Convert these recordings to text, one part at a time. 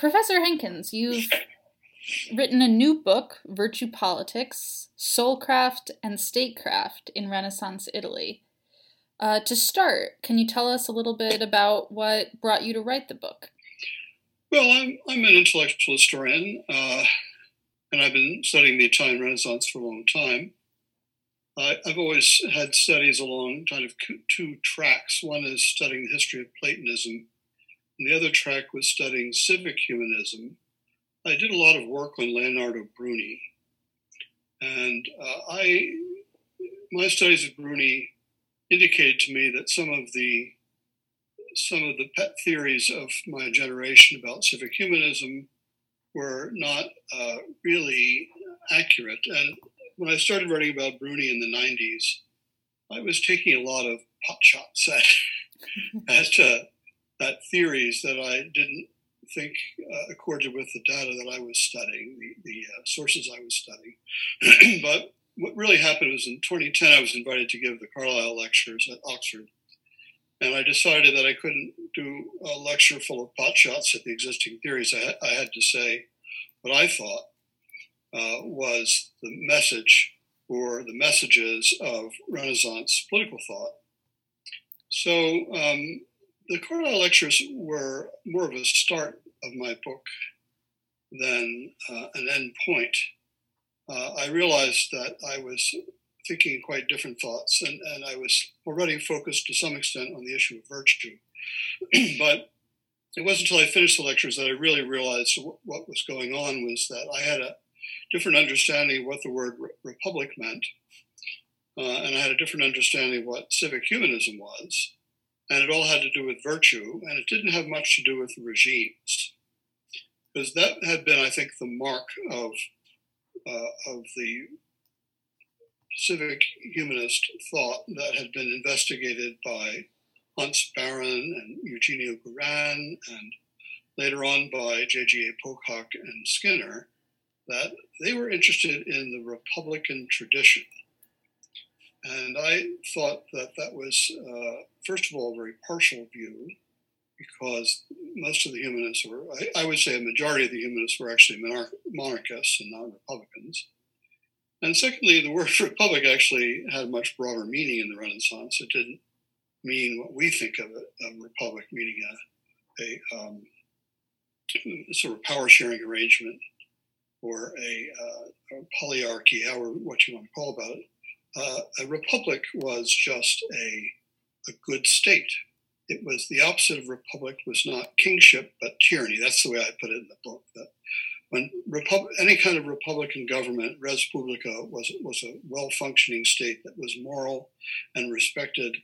Professor Hankins, you've written a new book, Virtue Politics Soulcraft and Statecraft in Renaissance Italy. Uh, to start, can you tell us a little bit about what brought you to write the book? Well, I'm, I'm an intellectual historian, uh, and I've been studying the Italian Renaissance for a long time. I, I've always had studies along kind of two tracks. One is studying the history of Platonism, and the other track was studying civic humanism. I did a lot of work on Leonardo Bruni, and uh, I my studies of Bruni indicated to me that some of the some of the pet theories of my generation about civic humanism were not uh, really accurate. And when I started writing about Bruni in the 90s, I was taking a lot of pot shots at, at, uh, at theories that I didn't think uh, accorded with the data that I was studying, the, the uh, sources I was studying. but what really happened was in 2010, I was invited to give the Carlyle lectures at Oxford. And I decided that I couldn't do a lecture full of pot shots at the existing theories. I, I had to say what I thought uh, was the message or the messages of Renaissance political thought. So um, the Carlyle lectures were more of a start of my book than uh, an end point. Uh, I realized that I was thinking quite different thoughts, and, and I was already focused to some extent on the issue of virtue. but it wasn't until I finished the lectures that I really realized what was going on was that I had a different understanding of what the word re- republic meant, uh, and I had a different understanding of what civic humanism was, and it all had to do with virtue, and it didn't have much to do with regimes, because that had been, I think, the mark of uh, of the civic humanist thought that had been investigated by Hans Baron and Eugenio Garin, and later on by J.G.A. Pocock and Skinner, that they were interested in the Republican tradition. And I thought that that was, uh, first of all, a very partial view, because most of the humanists were, I, I would say a majority of the humanists were actually monarch- monarchists and not Republicans. And secondly, the word republic actually had a much broader meaning in the Renaissance. It didn't mean what we think of it, a republic, meaning a, a um, sort of power sharing arrangement or a, uh, a polyarchy, however what you want to call about it. Uh, a republic was just a, a good state. It was the opposite of republic was not kingship but tyranny. That's the way I put it in the book. That when Repub- any kind of republican government, res publica, was was a well functioning state that was moral and respected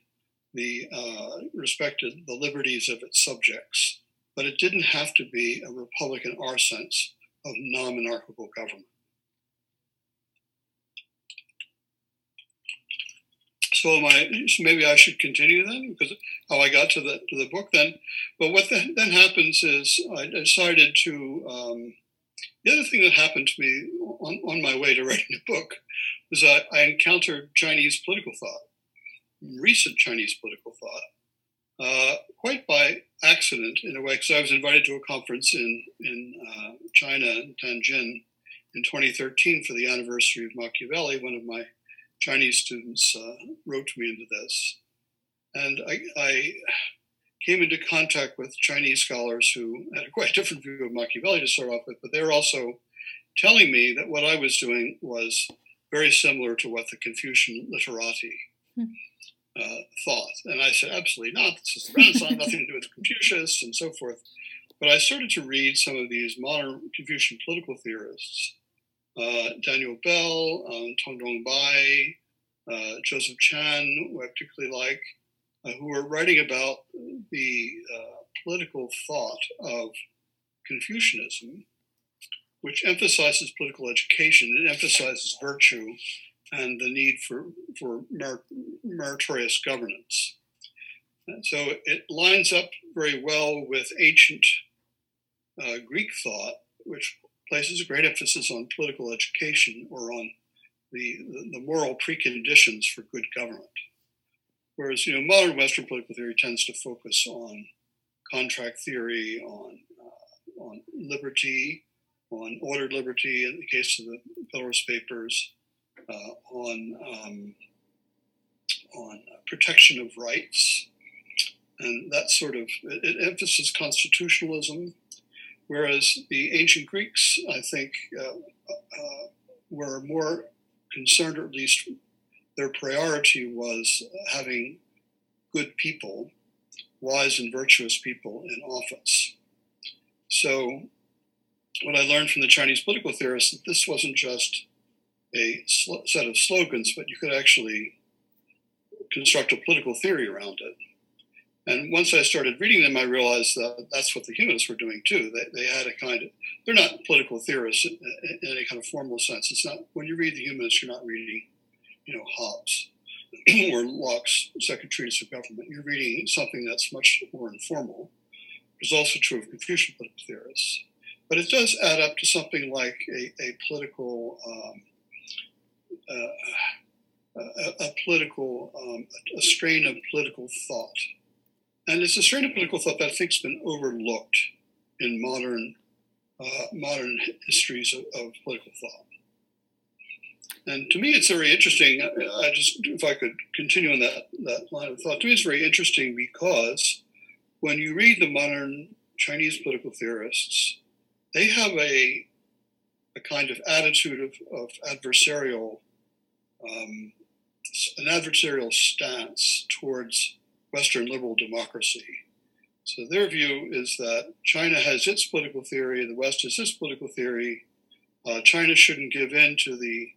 the uh, respected the liberties of its subjects. But it didn't have to be a republic in our sense of non-monarchical government. So my so maybe I should continue then because how I got to the to the book then. But what the, then happens is I decided to. Um, the other thing that happened to me on, on my way to writing a book was I, I encountered Chinese political thought, recent Chinese political thought, uh, quite by accident in a way, because I was invited to a conference in in uh, China, in Tianjin, in 2013 for the anniversary of Machiavelli. One of my Chinese students uh, wrote to me into this, and I, I, came into contact with Chinese scholars who had a quite different view of Machiavelli to start off with, but they were also telling me that what I was doing was very similar to what the Confucian literati. Hmm uh, thought. And I said, absolutely not. This is the Renaissance, nothing to do with Confucius and so forth. But I started to read some of these modern Confucian political theorists, uh, Daniel Bell, um, Tongdong Bai, uh, Joseph Chan, who I particularly like, uh, who were writing about the uh, political thought of Confucianism, which emphasizes political education, it emphasizes virtue, and the need for, for mer- meritorious governance. And so it lines up very well with ancient uh, Greek thought, which places a great emphasis on political education or on the, the, the, moral preconditions for good government. Whereas, you know, modern Western political theory tends to focus on contract theory, on, uh, on liberty, on ordered liberty in the case of the Federalist Papers, uh, on um, on protection of rights, and that sort of it, it emphasizes constitutionalism, whereas the ancient Greeks, I think, uh, uh, were more concerned, or at least their priority was having good people, wise and virtuous people in office. So, what I learned from the Chinese political theorists that this wasn't just a sl- set of slogans, but you could actually construct a political theory around it. And once I started reading them, I realized that that's what the humanists were doing too. They, they had a kind of, they're not political theorists in, in any kind of formal sense. It's not, when you read the humanists, you're not reading, you know, Hobbes or Locke's Second Treatise of Government. You're reading something that's much more informal. It's also true of Confucian political theorists. But it does add up to something like a, a political, um, uh, a, a, political, um, a strain of political thought. And it's a strain of political thought that I think's been overlooked in modern, uh, modern histories of, of political thought. And to me, it's very interesting. I just, if I could continue on that, that line of thought, to me, it's very interesting because when you read the modern Chinese political theorists, they have a, a kind of attitude of, of adversarial, um, an adversarial stance towards Western liberal democracy. So their view is that China has its political theory, the West has its political theory. Uh, China shouldn't give in to the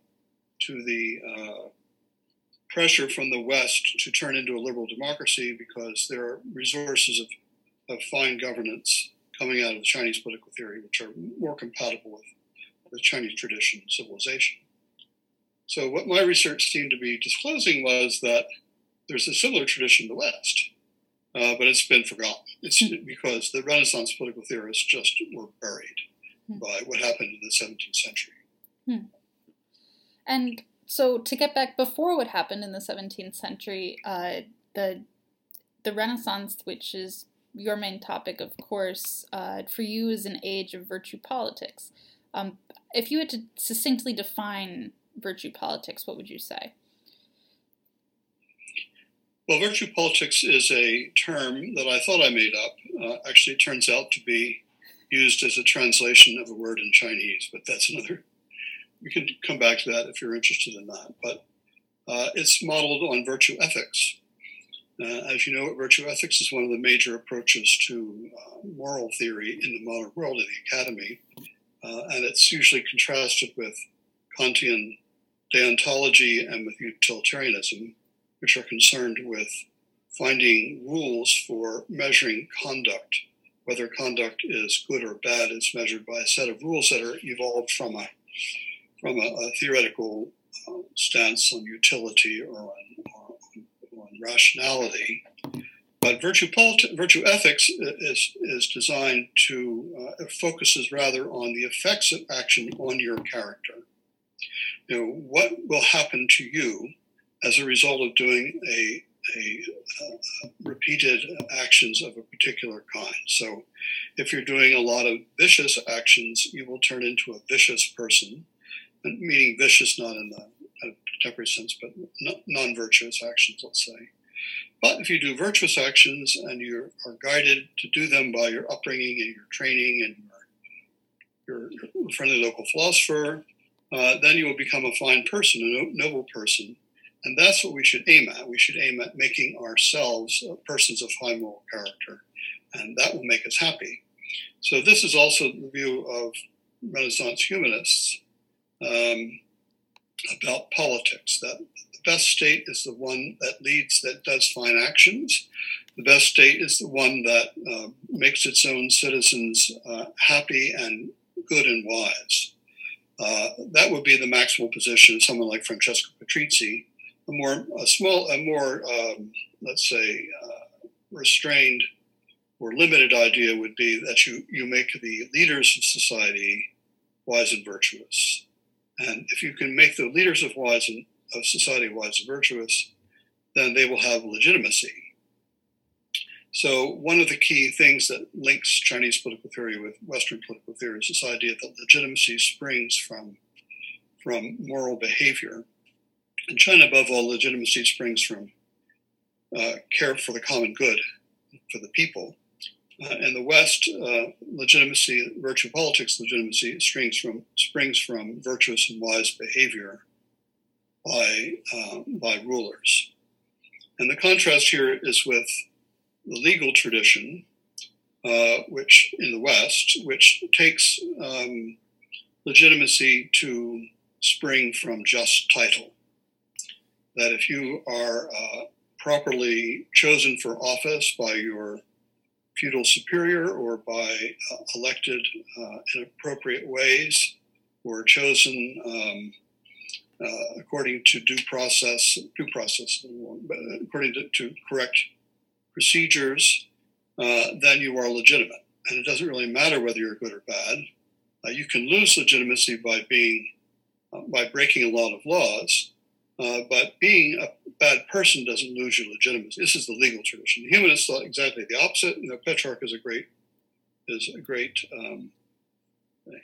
to the uh, pressure from the West to turn into a liberal democracy because there are resources of, of fine governance coming out of the Chinese political theory, which are more compatible with the Chinese tradition of civilization. So, what my research seemed to be disclosing was that there's a similar tradition in the West, uh, but it's been forgotten. It's hmm. because the Renaissance political theorists just were buried hmm. by what happened in the 17th century. Hmm. And so to get back before what happened in the 17th century, uh, the the Renaissance, which is your main topic, of course, uh, for you is an age of virtue politics. Um, if you had to succinctly define virtue politics, what would you say? Well, virtue politics is a term that I thought I made up. Uh, actually, it turns out to be used as a translation of a word in Chinese, but that's another we can come back to that if you're interested in that. But uh, it's modeled on virtue ethics. Uh, as you know, virtue ethics is one of the major approaches to uh, moral theory in the modern world in the academy, uh, and it's usually contrasted with Kantian deontology and with utilitarianism, which are concerned with finding rules for measuring conduct. Whether conduct is good or bad is measured by a set of rules that are evolved from a from a, a theoretical uh, stance on utility or on, or on rationality. But virtue, politi- virtue ethics is, is designed to, uh, focuses rather on the effects of action on your character. You know, what will happen to you as a result of doing a, a uh, repeated actions of a particular kind. So, if you're doing a lot of vicious actions, you will turn into a vicious person meaning vicious not in the contemporary sense, but non virtuous actions, let's say. But if you do virtuous actions and you are guided to do them by your upbringing and your training and your, your friendly local philosopher, uh, then you will become a fine person, a noble person. And that's what we should aim at. We should aim at making ourselves persons of high moral character, and that will make us happy. So, this is also the view of Renaissance humanists um, about politics. That the best state is the one that leads, that does fine actions. The best state is the one that uh, makes its own citizens uh, happy and good and wise. Uh, that would be the maximal position of someone like Francesco Patrizi. A more, a small, a more, um, let's say, uh, restrained or limited idea would be that you, you make the leaders of society wise and virtuous. And if you can make the leaders of wise and of society wise and virtuous, then they will have legitimacy. So, one of the key things that links Chinese political theory with Western political theory is this idea that legitimacy springs from, from moral behavior. In China, above all, legitimacy springs from uh, care for the common good for the people. Uh, in the West, uh, legitimacy, virtue politics legitimacy springs from, springs from virtuous and wise behavior by, uh, by rulers. And the contrast here is with the legal tradition, uh, which in the West, which takes um, legitimacy to spring from just title. That if you are uh, properly chosen for office by your feudal superior or by uh, elected uh, in appropriate ways or chosen um, uh, according to due process, due process, according to, to correct procedures, uh, then you are legitimate. And it doesn't really matter whether you're good or bad. Uh, you can lose legitimacy by being uh, by breaking a lot of laws, uh, but being a bad person doesn't lose your legitimacy. This is the legal tradition. The humanists thought exactly the opposite. You know, Petrarch is a great is a great um,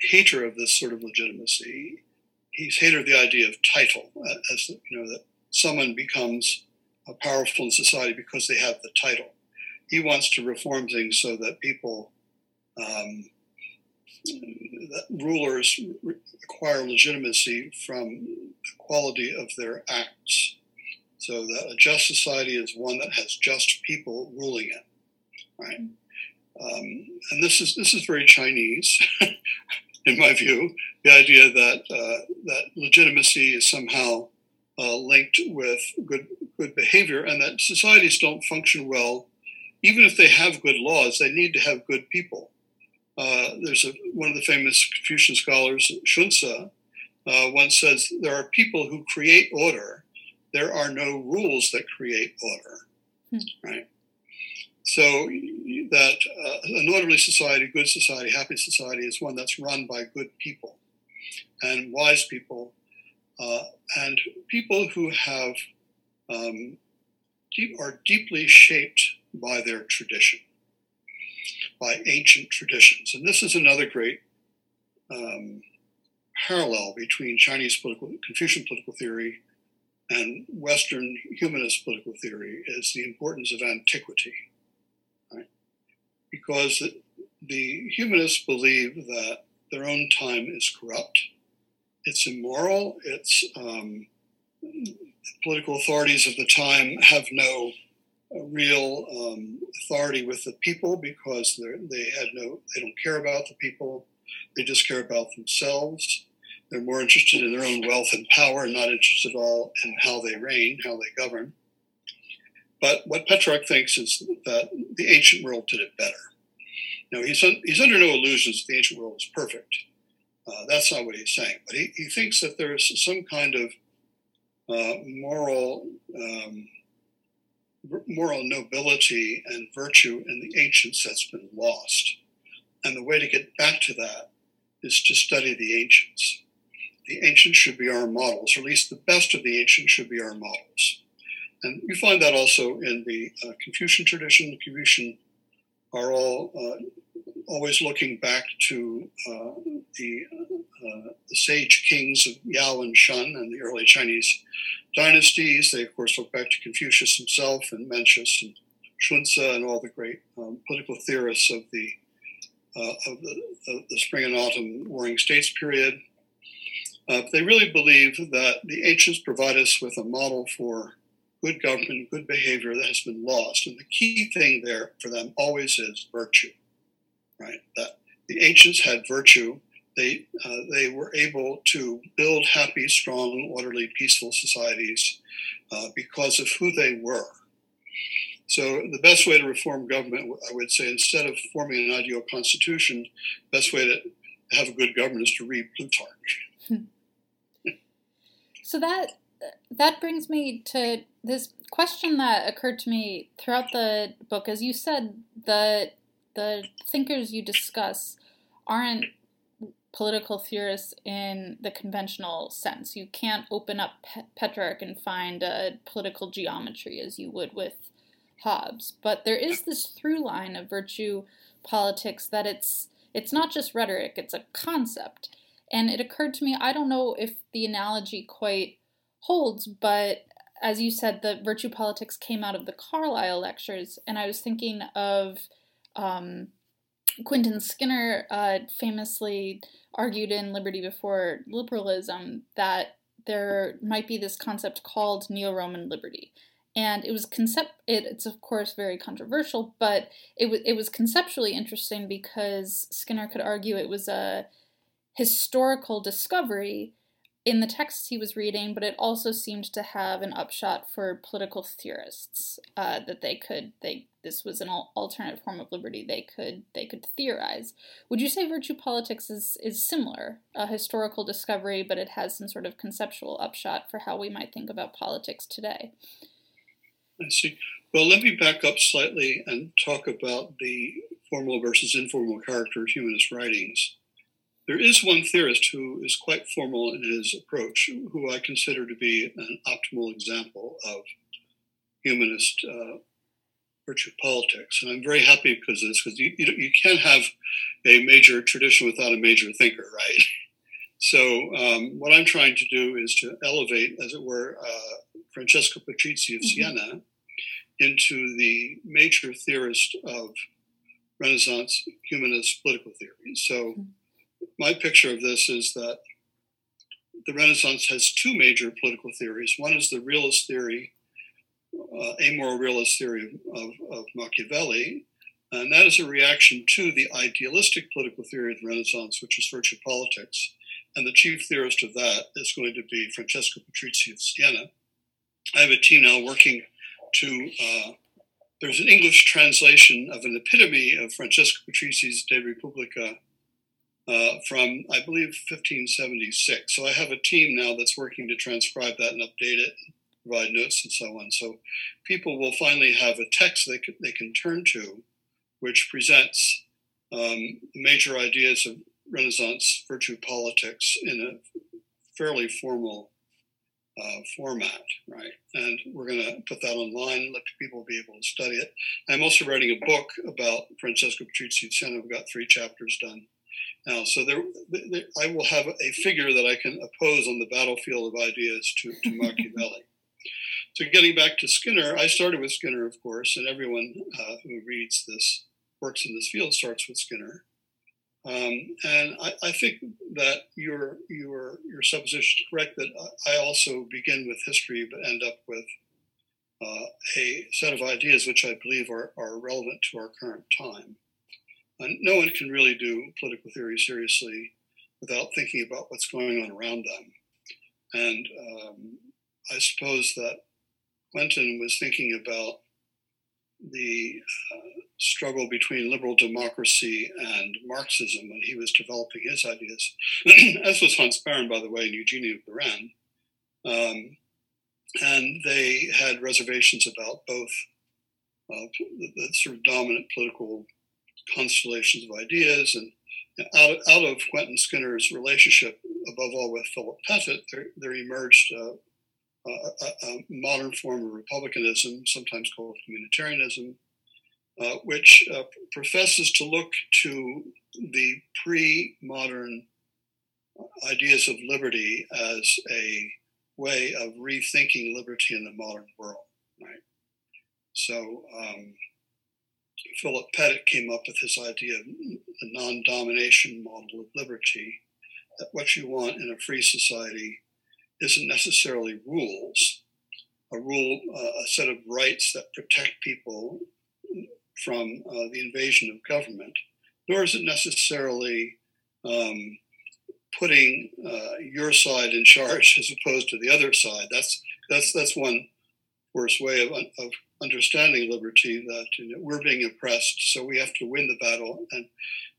hater of this sort of legitimacy. He's hater of the idea of title, uh, as you know that someone becomes powerful in society because they have the title. He wants to reform things so that people, um, that rulers acquire legitimacy from quality of their acts. So that a just society is one that has just people ruling it, right? Um, and this is this is very Chinese, in my view. The idea that uh, that legitimacy is somehow uh, linked with good good behavior, and that societies don't function well, even if they have good laws. They need to have good people. Uh, there's a, one of the famous Confucian scholars, Xunzi, uh, once says there are people who create order. There are no rules that create order, hmm. right? So that uh, an orderly society, good society, happy society is one that's run by good people and wise people uh, and people who have um, deep, are deeply shaped by their tradition, by ancient traditions. And this is another great um, parallel between Chinese political, Confucian political theory and Western humanist political theory is the importance of antiquity. Right? Because the humanists believe that their own time is corrupt, it's immoral, it's um, political authorities of the time have no uh, real um, authority with the people because they had no they don't care about the people they just care about themselves. They're more interested in their own wealth and power not interested at all in how they reign how they govern. But what petrarch thinks is that the ancient world did it better. Now he's, un, he's under no illusions that the ancient world is perfect. Uh, that's not what he's saying but he, he thinks that there's some kind of uh, moral um, moral nobility and virtue in the ancients that's been lost. And the way to get back to that is to study the ancients. The ancients should be our models, or at least the best of the ancients should be our models. And you find that also in the uh, Confucian tradition. The Confucian are all uh, always looking back to uh, the, uh, the, sage kings of Yao and Shun and the early Chinese dynasties. They, of course, look back to Confucius himself and Mencius and Xunzi and all the great um, political theorists of the, uh, of the, the, the, spring and autumn warring states period. Uh, they really believe that the ancients provide us with a model for good government, good behavior that has been lost. And the key thing there for them always is virtue right? That the ancients had virtue. They, uh, they were able to build happy, strong, orderly, peaceful societies uh, because of who they were. So the best way to reform government, I would say, instead of forming an ideal constitution, best way to have a good government is to read Plutarch. so that that brings me to this question that occurred to me throughout the book. As you said, the the thinkers you discuss aren't political theorists in the conventional sense. You can't open up Petrarch and find a political geometry as you would with Hobbes. But there is this through line of virtue politics that it's it's not just rhetoric, it's a concept. And it occurred to me, I don't know if the analogy quite holds, but as you said, the virtue politics came out of the Carlyle lectures, and I was thinking of um, Quentin Skinner uh, famously argued in Liberty Before Liberalism that there might be this concept called neo-Roman liberty. And it was concept. It, it's of course very controversial, but it was it was conceptually interesting because Skinner could argue it was a historical discovery in the texts he was reading, but it also seemed to have an upshot for political theorists uh, that they could they this was an alternate form of liberty they could they could theorize. Would you say virtue politics is is similar, a historical discovery, but it has some sort of conceptual upshot for how we might think about politics today? I see. Well, let me back up slightly and talk about the formal versus informal character of humanist writings. There is one theorist who is quite formal in his approach, who I consider to be an optimal example of humanist uh, virtue politics. And I'm very happy because of this, because you, you, you, can't have a major tradition without a major thinker, right? So, um, what I'm trying to do is to elevate, as it were, uh, Francesco Patrizi of mm-hmm. Siena into the major theorist of Renaissance humanist political theory. So, mm-hmm my picture of this is that the Renaissance has two major political theories. One is the realist theory, uh, amoral realist theory of, of, of, Machiavelli, and that is a reaction to the idealistic political theory of the Renaissance, which is virtue politics. And the chief theorist of that is going to be Francesco Patrizi of Siena. I have a team now working to. Uh, there's an English translation of an epitome of Francesco Patrizi's De Republica uh, from, I believe, 1576. So I have a team now that's working to transcribe that and update it, provide notes and so on. So people will finally have a text they can, they can turn to, which presents um, major ideas of Renaissance virtue politics in a fairly formal uh, format, right? And we're going to put that online, let people be able to study it. I'm also writing a book about Francesco Patrizi Siena. We've got three chapters done now. So there, there, I will have a figure that I can oppose on the battlefield of ideas to, to Machiavelli. so getting back to Skinner, I started with Skinner, of course, and everyone uh, who reads this, works in this field, starts with Skinner. Um, and I, I, think that your your your supposition is correct. That I also begin with history, but end up with uh, a set of ideas which I believe are, are relevant to our current time. And no one can really do political theory seriously without thinking about what's going on around them. And um, I suppose that Quentin was thinking about the uh, struggle between liberal democracy and Marxism when he was developing his ideas, as was Hans Baron, by the way, and Eugenio Garin. Um, and they had reservations about both uh, the, the, sort of dominant political constellations of ideas. And out, out of Quentin Skinner's relationship, above all with Philip Pettit, there, there emerged uh, a, a, modern form of republicanism, sometimes called communitarianism, uh, which uh, professes to look to the pre modern ideas of liberty as a way of rethinking liberty in the modern world, right? So, um, Philip Pettit came up with this idea of a non domination model of liberty that what you want in a free society isn't necessarily rules, a rule, uh, a set of rights that protect people from uh, the invasion of government, nor is it necessarily um, putting uh, your side in charge as opposed to the other side. That's that's that's one worse way of, of understanding liberty that you know, we're being oppressed, so we have to win the battle, and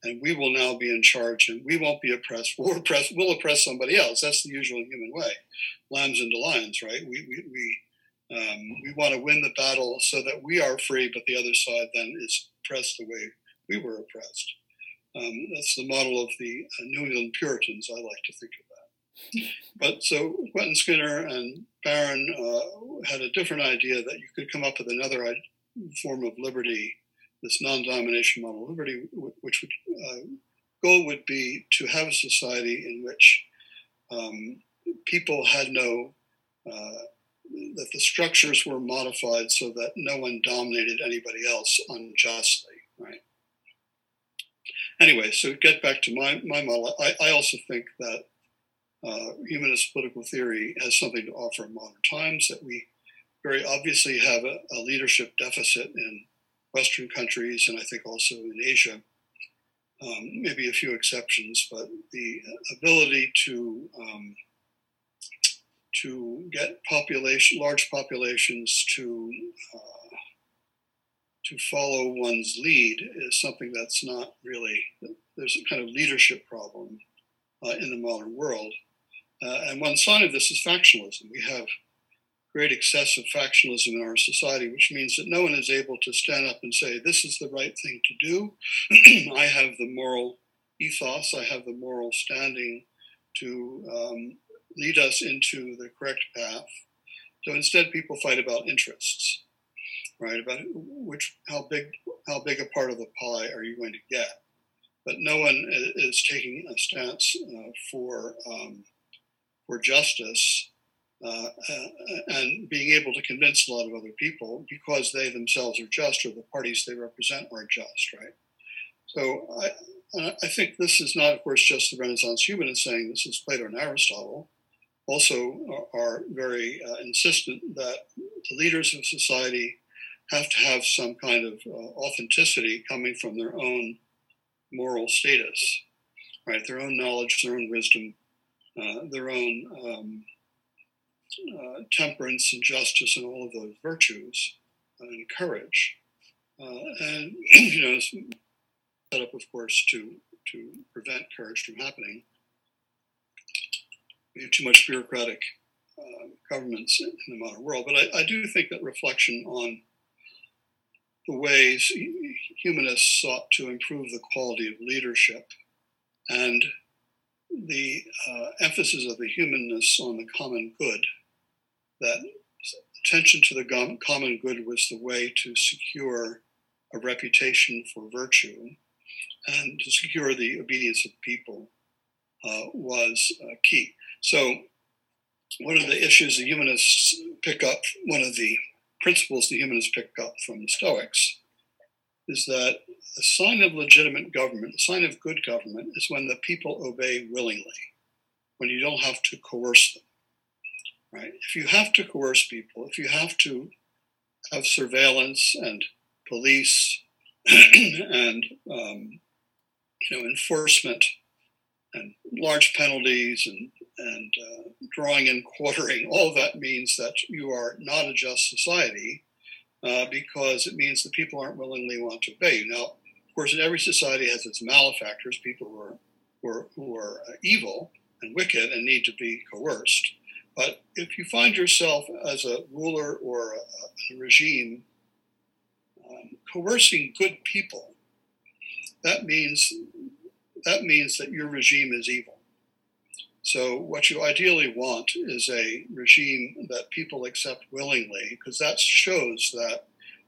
and we will now be in charge, and we won't be oppressed. We'll oppress, we'll oppress somebody else. That's the usual human way, lambs into lions, right? We we we, um, we want to win the battle so that we are free, but the other side then is oppressed the way we were oppressed. Um, that's the model of the uh, New England Puritans. I like to think of that. but so Quentin Skinner and Barron uh, had a different idea that you could come up with another form of liberty, this non-domination model of liberty, which would uh, goal would be to have a society in which um, people had no uh, that the structures were modified so that no one dominated anybody else unjustly, right? Anyway, so get back to my, my model. I, I also think that uh, humanist political theory has something to offer in modern times, that we very obviously have a, a leadership deficit in Western countries and I think also in Asia. Um, maybe a few exceptions, but the ability to um, to get population, large populations to uh, to follow one's lead is something that's not really. There's a kind of leadership problem uh, in the modern world, uh, and one sign of this is factionalism. We have great excessive factionalism in our society, which means that no one is able to stand up and say, "This is the right thing to do." I have the moral ethos. I have the moral standing to um, lead us into the correct path. So instead, people fight about interests, right? About which, how big, how big a part of the pie are you going to get? But no one is taking a stance uh, for um, for justice uh, and being able to convince a lot of other people because they themselves are just or the parties they represent are just, right? So I, I think this is not, of course, just the Renaissance humanist saying this is Plato and Aristotle also are very uh, insistent that the leaders of society have to have some kind of uh, authenticity coming from their own moral status, right? Their own knowledge, their own wisdom, uh, their own um, uh, temperance and justice, and all of those virtues and courage. And you know, set up, of course, to to prevent courage from happening we have too much bureaucratic uh, governments in the modern world. But I, I, do think that reflection on the ways humanists sought to improve the quality of leadership and the uh, emphasis of the humanists on the common good, that attention to the common good was the way to secure a reputation for virtue and to secure the obedience of people uh, was uh, key. So, one of the issues the humanists pick up, one of the principles the humanists pick up from the Stoics, is that a sign of legitimate government, a sign of good government, is when the people obey willingly, when you don't have to coerce them. Right? If you have to coerce people, if you have to have surveillance and police and um, you know enforcement and large penalties and and uh, drawing and quartering, all that means that you are not a just society uh, because it means that people aren't willingly want to obey you. Now, of course, every society has its malefactors, people who are, who are, who are uh, evil and wicked and need to be coerced. But if you find yourself as a ruler or a, a regime um, coercing good people, that means that means that your regime is evil. So, what you ideally want is a regime that people accept willingly, because that shows that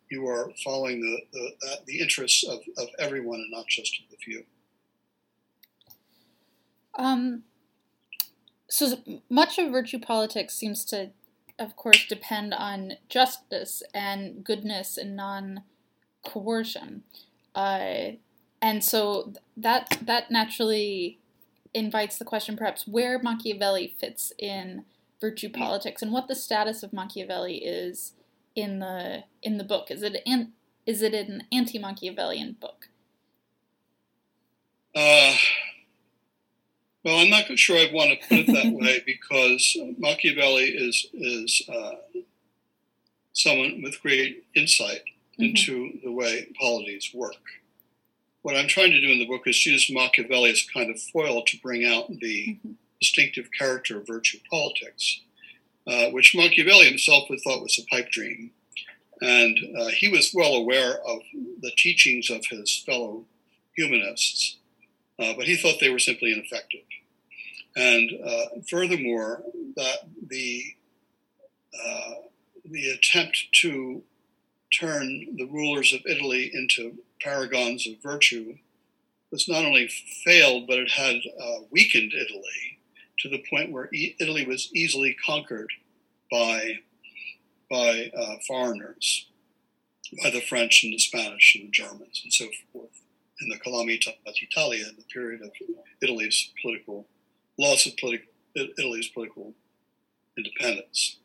you are following the, the, the interests of, of everyone and not just of the few. Um, so, much of virtue politics seems to, of course, depend on justice and goodness and non coercion. Uh, and so that that naturally invites the question perhaps where Machiavelli fits in virtue politics and what the status of Machiavelli is in the in the book. Is it an is it an anti-Machiavellian book? Uh, well, I'm not sure I want to put it that way because Machiavelli is is uh, someone with great insight mm-hmm. into the way polities work what I'm trying to do in the book is use Machiavelli as kind of foil to bring out the mm-hmm. distinctive character of virtue politics, uh, which Machiavelli himself would thought was a pipe dream. And uh, he was well aware of the teachings of his fellow humanists, uh, but he thought they were simply ineffective. And uh, furthermore, that the uh, the attempt to turn the rulers of Italy into paragons of virtue was not only failed, but it had uh, weakened Italy to the point where e- Italy was easily conquered by by uh, foreigners, by the French and the Spanish and the Germans and so forth in the Calamita Italia, in the period of Italy's political loss of political Italy's political independence.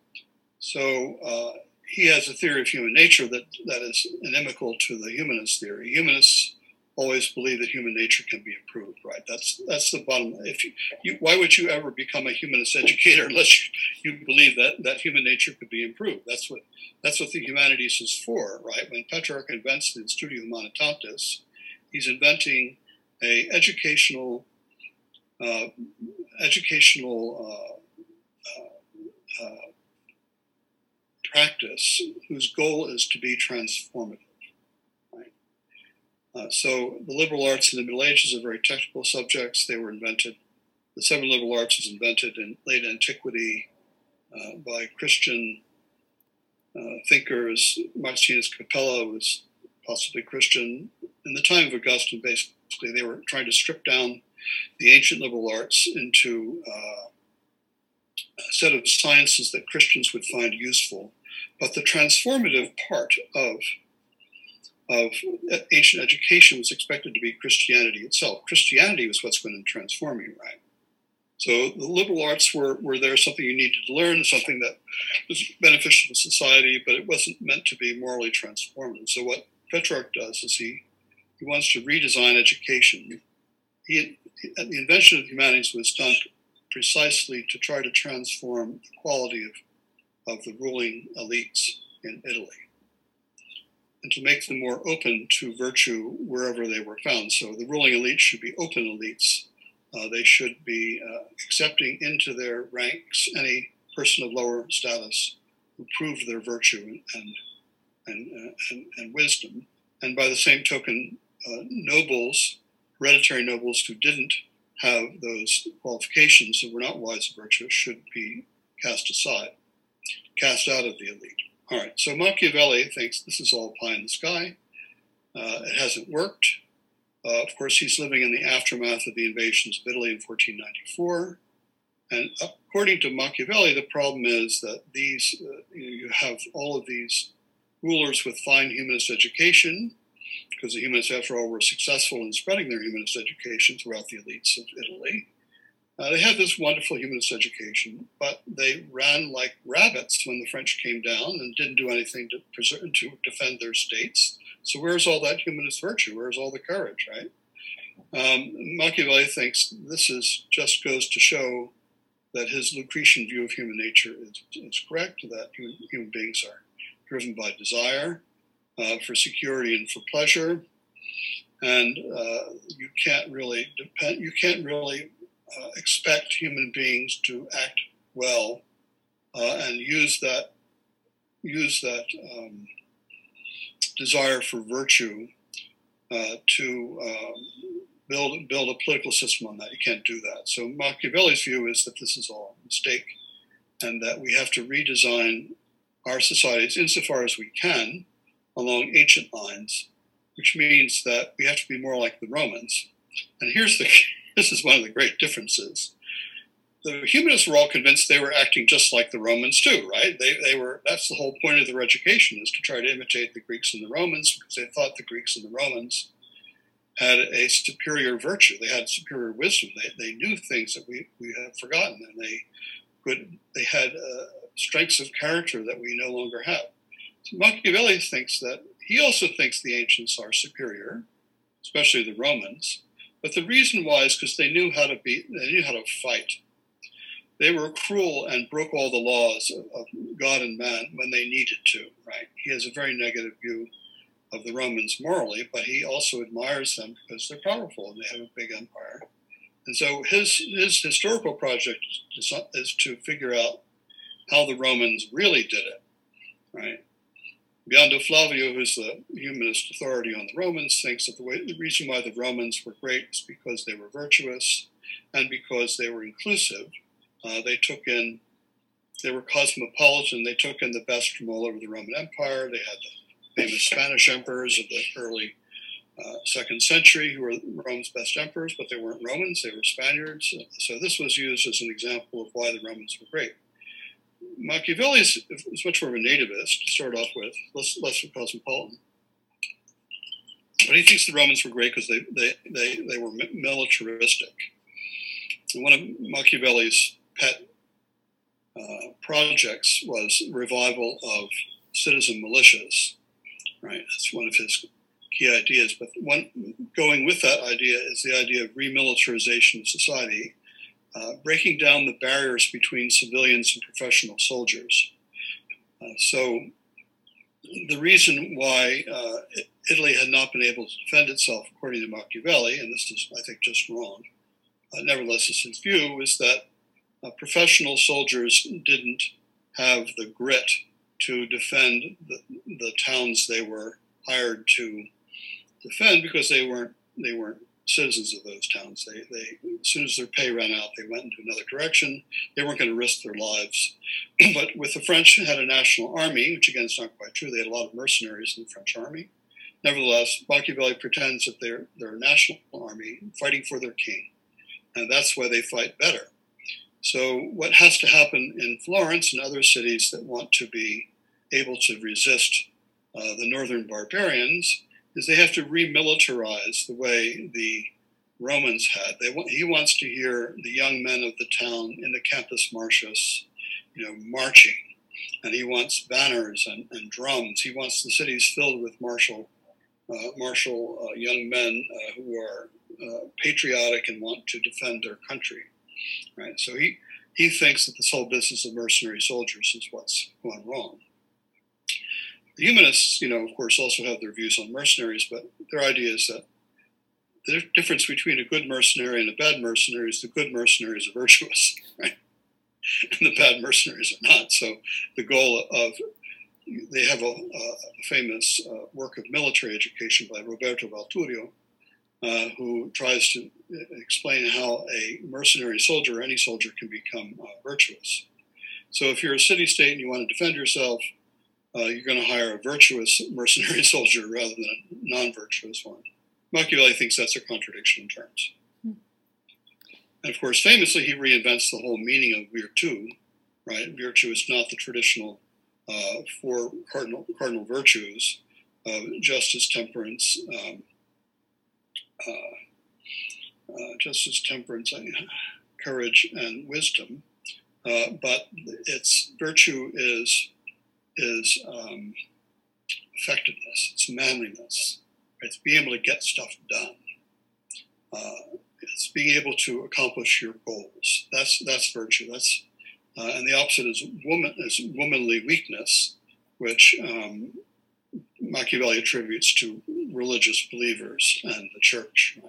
So uh, he has a theory of human nature that, that is inimical to the humanist theory. Humanists always believe that human nature can be improved, right? That's that's the bottom. If you, you why would you ever become a humanist educator unless you, you believe that that human nature could be improved? That's what that's what the humanities is for, right? When Petrarch invents the Studium Humanitas, he's inventing a educational uh, educational uh, uh, uh practice whose goal is to be transformative. Uh, so the liberal arts in the Middle Ages are very technical subjects. They were invented. The seven liberal arts was invented in late antiquity uh, by Christian uh, thinkers. Martianus Capella was possibly Christian. In the time of Augustine, basically, they were trying to strip down the ancient liberal arts into uh, a set of sciences that Christians would find useful. But the transformative part of of ancient education was expected to be Christianity itself. Christianity was what's going to transform you, right? So the liberal arts were, were there something you needed to learn, something that was beneficial to society, but it wasn't meant to be morally transformative. So what Petrarch does is he, he wants to redesign education. He, the invention of humanities was done precisely to try to transform the quality of, of the ruling elites in Italy and to make them more open to virtue wherever they were found. So the ruling elite should be open elites. Uh, they should be uh, accepting into their ranks any person of lower status who proved their virtue and and, uh, and, and, wisdom. And by the same token, uh, nobles, hereditary nobles who didn't have those qualifications and were not wise and virtuous should be cast aside, cast out of the elite. All right, so Machiavelli thinks this is all pie in the sky. Uh, it hasn't worked. Uh, of course, he's living in the aftermath of the invasions of Italy in 1494. And according to Machiavelli, the problem is that these uh, you, have all of these rulers with fine humanist education, because the humanists, after all, were successful in spreading their humanist education throughout the elites of Italy. Uh, they had this wonderful humanist education, but they ran like rabbits when the French came down and didn't do anything to preserve, to defend their states. So where's all that humanist virtue? Where's all the courage, right? Um, Machiavelli thinks this is just goes to show that his Lucretian view of human nature is, is correct. That human, human, beings are driven by desire uh, for security and for pleasure, and uh, you can't really depend. You can't really uh, expect human beings to act well uh, and use that use that um, desire for virtue uh, to um, build build a political system on that. You can't do that. So Machiavelli's view is that this is all a mistake, and that we have to redesign our societies insofar as we can along ancient lines, which means that we have to be more like the Romans. And here's the this is one of the great differences. The humanists were all convinced they were acting just like the Romans too, right? They, they were. That's the whole point of their education is to try to imitate the Greeks and the Romans because they thought the Greeks and the Romans had a superior virtue. They had superior wisdom. They, they knew things that we, we have forgotten, and they could they had uh, strengths of character that we no longer have. So Machiavelli thinks that he also thinks the ancients are superior, especially the Romans, but the reason why is because they knew how to be, they knew how to fight. They were cruel and broke all the laws of God and man when they needed to, right? He has a very negative view of the Romans morally, but he also admires them because they're powerful and they have a big empire. And so his, his historical project is to figure out how the Romans really did it, right? Biondo Flavio, who's the humanist authority on the Romans, thinks that the, way, the reason why the Romans were great is because they were virtuous and because they were inclusive. Uh, they took in, they were cosmopolitan. They took in the best from all over the Roman Empire. They had the famous Spanish emperors of the early uh, second century who were Rome's best emperors, but they weren't Romans, they were Spaniards. So this was used as an example of why the Romans were great. Machiavelli is, is much more of a nativist to start off with, less, less cosmopolitan. But he thinks the Romans were great because they, they, they, they were militaristic. And one of Machiavelli's pet uh, projects was revival of citizen militias. Right, that's one of his key ideas. But one going with that idea is the idea of remilitarization of society, uh, breaking down the barriers between civilians and professional soldiers. Uh, so the reason why uh, Italy had not been able to defend itself, according to Machiavelli, and this is, I think, just wrong, uh, nevertheless, is his view, is that uh, professional soldiers didn't have the grit to defend the, the towns they were hired to defend because they weren't they weren't citizens of those towns. They, they as soon as their pay ran out, they went into another direction. They weren't going to risk their lives. but with the French had a national army, which again is not quite true. They had a lot of mercenaries in the French army. Nevertheless, Machiavelli pretends that they're they're a national army fighting for their king, and that's why they fight better. So, what has to happen in Florence and other cities that want to be able to resist uh, the northern barbarians is they have to remilitarize the way the Romans had. They want, he wants to hear the young men of the town in the Campus Martius, you know, marching, and he wants banners and, and drums. He wants the cities filled with martial, uh, martial uh, young men uh, who are uh, patriotic and want to defend their country right? So he he thinks that this whole business of mercenary soldiers is what's gone wrong. The humanists, you know, of course, also have their views on mercenaries, but their idea is that the difference between a good mercenary and a bad mercenary is the good mercenaries are virtuous, right? And the bad mercenaries are not. So the goal of they have a, a famous uh, work of military education by Roberto Valturio, uh, who tries to explain how a mercenary soldier, or any soldier, can become uh, virtuous. So if you're a city state and you want to defend yourself, uh, you're going to hire a virtuous mercenary soldier rather than a non-virtuous one. Machiavelli thinks that's a contradiction in terms. And of course, famously, he reinvents the whole meaning of virtu. Right, virtue is not the traditional uh, four cardinal cardinal virtues of justice, temperance, um, uh, uh, justice, temperance, courage, and wisdom. Uh, but its virtue is is um, effectiveness. It's manliness. It's being able to get stuff done. Uh, it's being able to accomplish your goals. That's that's virtue. That's uh, and the opposite is woman is womanly weakness, which um, Machiavelli attributes to religious believers and the church.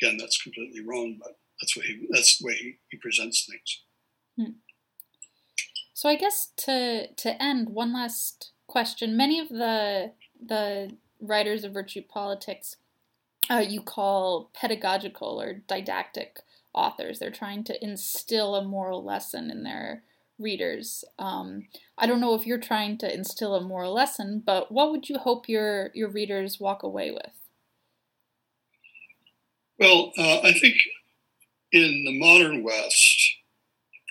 Again, that's completely wrong, but that's what he that's the way he, he presents things. Hmm. So I guess to to end, one last question. Many of the the writers of virtue politics uh, you call pedagogical or didactic authors. They're trying to instill a moral lesson in their readers. Um, I don't know if you're trying to instill a moral lesson, but what would you hope your your readers walk away with? Well, uh, I think in the modern West,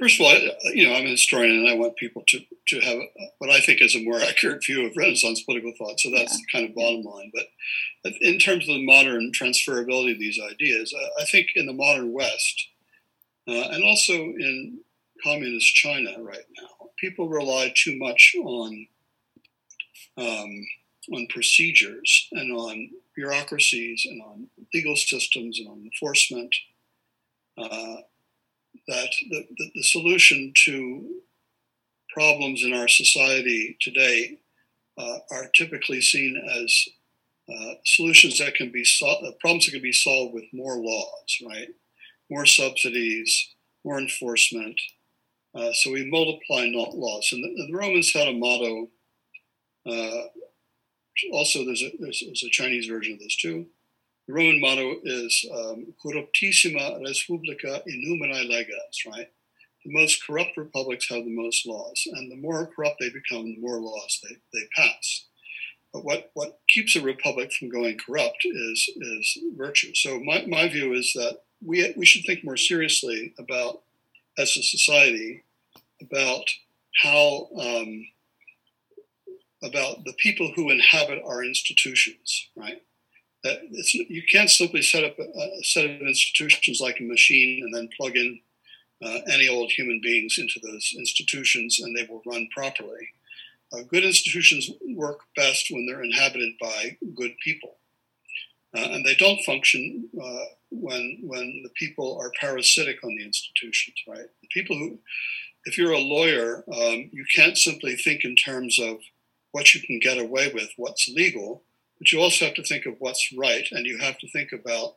first of all, you know, I'm a historian and I want people to, to have what I think is a more accurate view of Renaissance political thought. So that's yeah. kind of bottom line. But in terms of the modern transferability of these ideas, I think in the modern West, uh, and also in communist China right now. People rely too much on um, on procedures and on bureaucracies and on legal systems and on enforcement. Uh, that the, the, the, solution to problems in our society today uh, are typically seen as uh, solutions that can be solved, uh, problems that can be solved with more laws, right? More subsidies, more enforcement, uh, so we multiply not laws. And the, the Romans had a motto. Uh, also, there's a, there's, there's, a Chinese version of this too. The Roman motto is um, corruptissima respublica innumerae leges, right? The most corrupt republics have the most laws, and the more corrupt they become, the more laws they, they pass. But what, what keeps a republic from going corrupt is, is virtue. So my, my view is that we, we should think more seriously about, as a society, about how um, about the people who inhabit our institutions, right? That you can't simply set up a, a, set of institutions like a machine and then plug in uh, any old human beings into those institutions and they will run properly. Uh, good institutions work best when they're inhabited by good people. Uh, and they don't function uh, when when the people are parasitic on the institutions, right? The people who, if you're a lawyer, um, you can't simply think in terms of what you can get away with, what's legal, but you also have to think of what's right, and you have to think about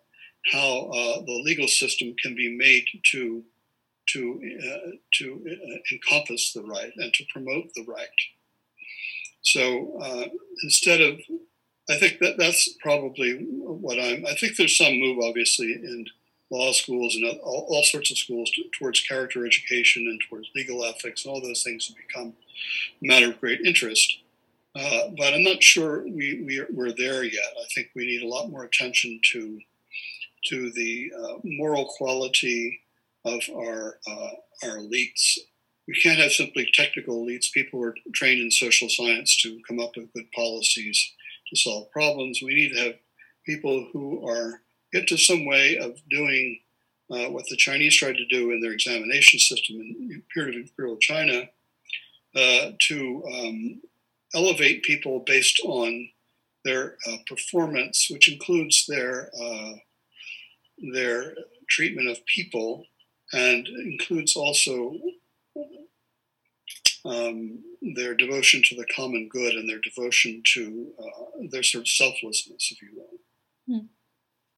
how uh, the legal system can be made to to uh, to uh, encompass the right and to promote the right. So uh, instead of, I think that that's probably what I'm. I think there's some move, obviously, in law schools and all, all sorts of schools to, towards character education and towards legal ethics, and all those things have become a matter of great interest. Uh, but I'm not sure we, we are, we're there yet. I think we need a lot more attention to to the uh, moral quality of our uh, our elites. We can't have simply technical elites, people who are trained in social science to come up with good policies to solve problems. We need to have people who are get to some way of doing uh, what the Chinese tried to do in their examination system in period of imperial China uh, to um, elevate people based on their uh, performance, which includes their uh, their treatment of people and includes also um, their devotion to the common good and their devotion to uh, their sort of selflessness, if you will. Hmm.